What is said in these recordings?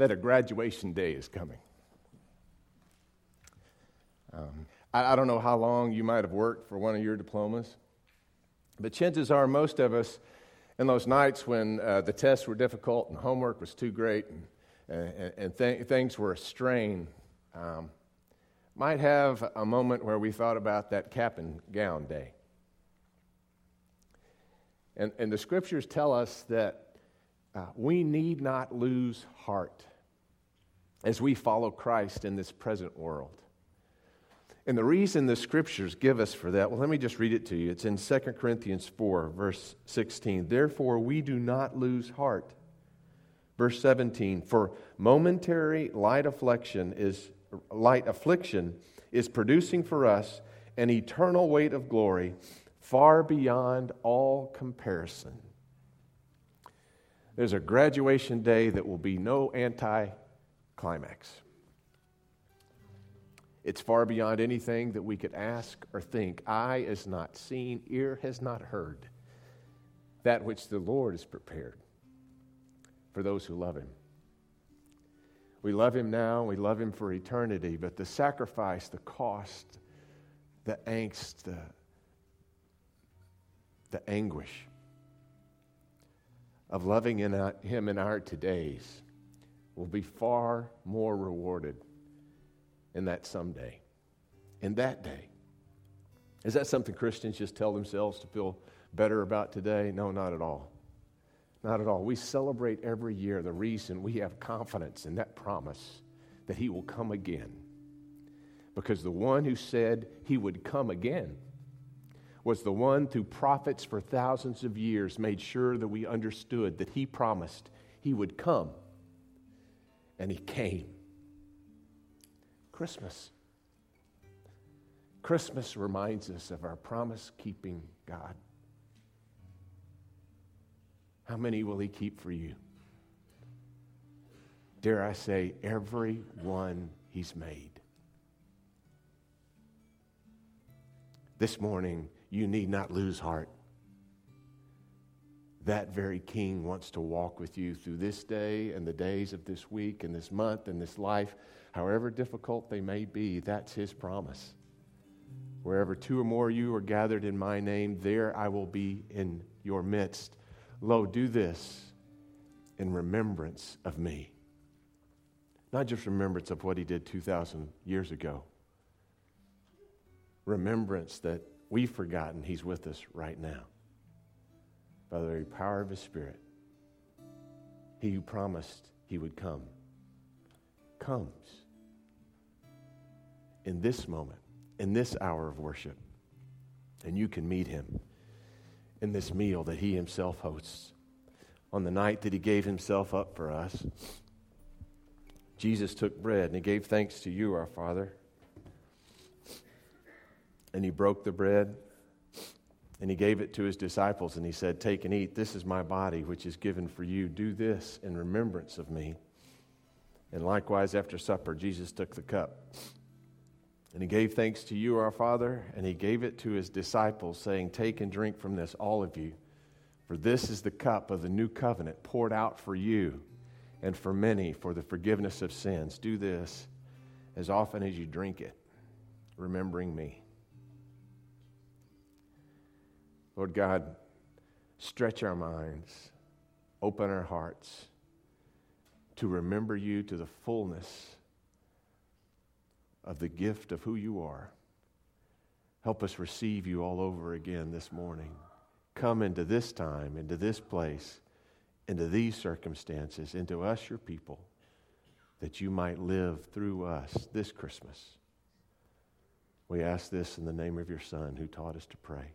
that a graduation day is coming. Um, I, I don't know how long you might have worked for one of your diplomas, but chances are most of us, in those nights when uh, the tests were difficult and homework was too great and, and, and th- things were a strain, um, might have a moment where we thought about that cap and gown day. And, and the scriptures tell us that uh, we need not lose heart as we follow Christ in this present world. And the reason the scriptures give us for that, well, let me just read it to you. It's in 2 Corinthians 4, verse 16. Therefore, we do not lose heart. Verse 17, for momentary light affliction is light affliction is producing for us an eternal weight of glory far beyond all comparison. There's a graduation day that will be no anti climax. It's far beyond anything that we could ask or think. Eye is not seen, ear has not heard that which the Lord has prepared for those who love Him. We love Him now, we love Him for eternity, but the sacrifice, the cost, the angst, the, the anguish of loving in uh, Him in our todays will be far more rewarded in that someday, in that day. Is that something Christians just tell themselves to feel better about today? No, not at all. Not at all. We celebrate every year the reason we have confidence in that promise that He will come again. Because the one who said He would come again was the one through prophets for thousands of years made sure that we understood that He promised He would come. And He came. Christmas. Christmas reminds us of our promise keeping God. How many will He keep for you? Dare I say, every one He's made. This morning, you need not lose heart. That very King wants to walk with you through this day and the days of this week and this month and this life however difficult they may be, that's his promise. Wherever two or more of you are gathered in my name, there I will be in your midst. Lo, do this in remembrance of me. Not just remembrance of what he did 2,000 years ago, remembrance that we've forgotten he's with us right now by the very power of his Spirit. He who promised he would come comes in this moment, in this hour of worship. And you can meet him in this meal that he himself hosts. On the night that he gave himself up for us, Jesus took bread and he gave thanks to you, our Father. And he broke the bread and he gave it to his disciples and he said, Take and eat. This is my body, which is given for you. Do this in remembrance of me. And likewise, after supper, Jesus took the cup. And he gave thanks to you, our Father, and he gave it to his disciples, saying, Take and drink from this, all of you, for this is the cup of the new covenant poured out for you and for many for the forgiveness of sins. Do this as often as you drink it, remembering me. Lord God, stretch our minds, open our hearts to remember you to the fullness of the gift of who you are. Help us receive you all over again this morning. Come into this time, into this place, into these circumstances, into us, your people, that you might live through us this Christmas. We ask this in the name of your Son who taught us to pray,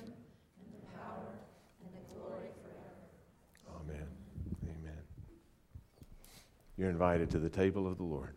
You're invited to the table of the Lord.